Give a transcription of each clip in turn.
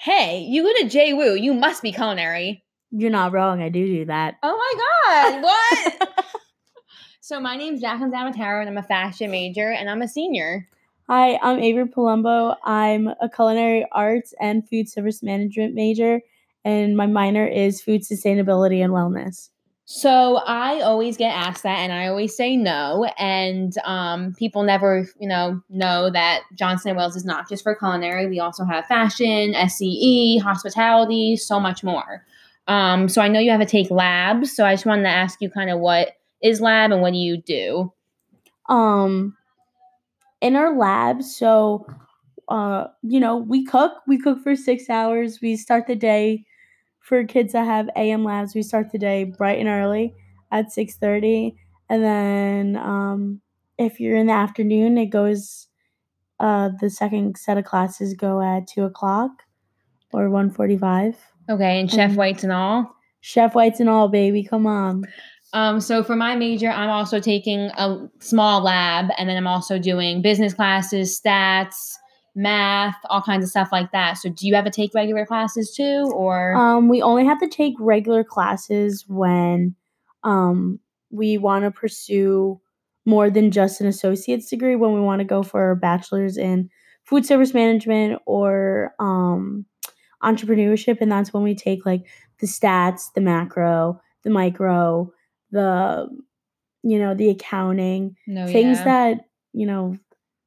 Hey, you go to JWU. You must be culinary. You're not wrong. I do do that. Oh my god! What? so my name's Jacqueline Zamataro, and I'm a fashion major, and I'm a senior. Hi, I'm Avery Palumbo. I'm a culinary arts and food service management major, and my minor is food sustainability and wellness. So I always get asked that, and I always say no. And um, people never, you know, know that Johnson and Wales is not just for culinary. We also have fashion, SCE, hospitality, so much more. Um, so I know you have to take labs. So I just wanted to ask you kind of what is lab and what do you do? Um, in our lab, so uh, you know, we cook. We cook for six hours. We start the day for kids that have AM labs, we start the day bright and early at 6.30. And then um, if you're in the afternoon, it goes, uh, the second set of classes go at 2 o'clock or 1.45. Okay, and chef whites and all? Chef whites and all, baby. Come on. Um, so for my major, I'm also taking a small lab, and then I'm also doing business classes, stats, math, all kinds of stuff like that. So do you have to take regular classes too or Um we only have to take regular classes when um we want to pursue more than just an associate's degree when we want to go for a bachelor's in food service management or um entrepreneurship and that's when we take like the stats, the macro, the micro, the you know, the accounting, no, things yeah. that, you know,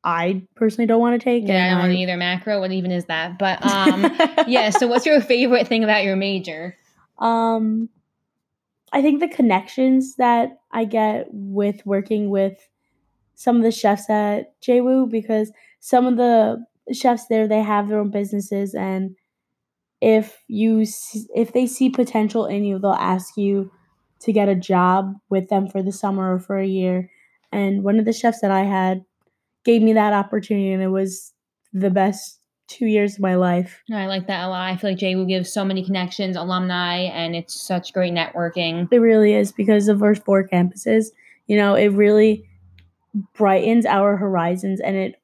I personally don't want to take. Yeah, I don't want either macro. What even is that? But um, yeah. So, what's your favorite thing about your major? Um, I think the connections that I get with working with some of the chefs at JWU because some of the chefs there they have their own businesses and if you see, if they see potential in you they'll ask you to get a job with them for the summer or for a year and one of the chefs that I had gave me that opportunity and it was the best two years of my life. I like that a lot. I feel like JWU gives so many connections, alumni, and it's such great networking. It really is because of our four campuses. You know, it really brightens our horizons and it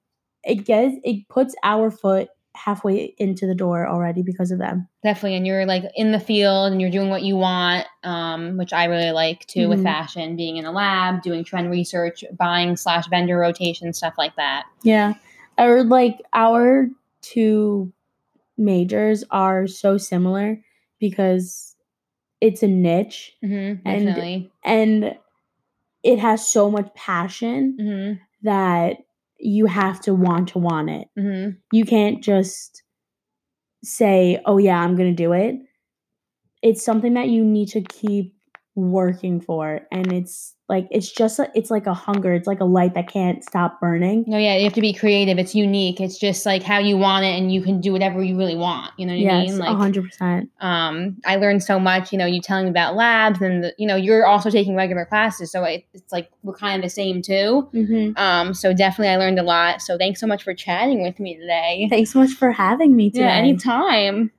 it gets it puts our foot halfway into the door already because of them. Definitely, and you're like in the field and you're doing what you want, um, which I really like too mm-hmm. with fashion, being in a lab, doing trend research, buying slash vendor rotation, stuff like that. Yeah, or like our two majors are so similar because it's a niche mm-hmm, and and it has so much passion mm-hmm. that you have to want to want it. Mm-hmm. You can't just say, "Oh yeah, I'm going to do it." It's something that you need to keep working for and it's like it's just a, it's like a hunger. It's like a light that can't stop burning. No yeah you have to be creative. It's unique. It's just like how you want it and you can do whatever you really want. You know what yes, i mean like 100% um i learned so much you know you telling me about labs and the, you know you're also taking regular classes so it, it's like we're kind of the same too. Mm-hmm. um so definitely i learned a lot. So thanks so much for chatting with me today. Thanks so much for having me today. yeah anytime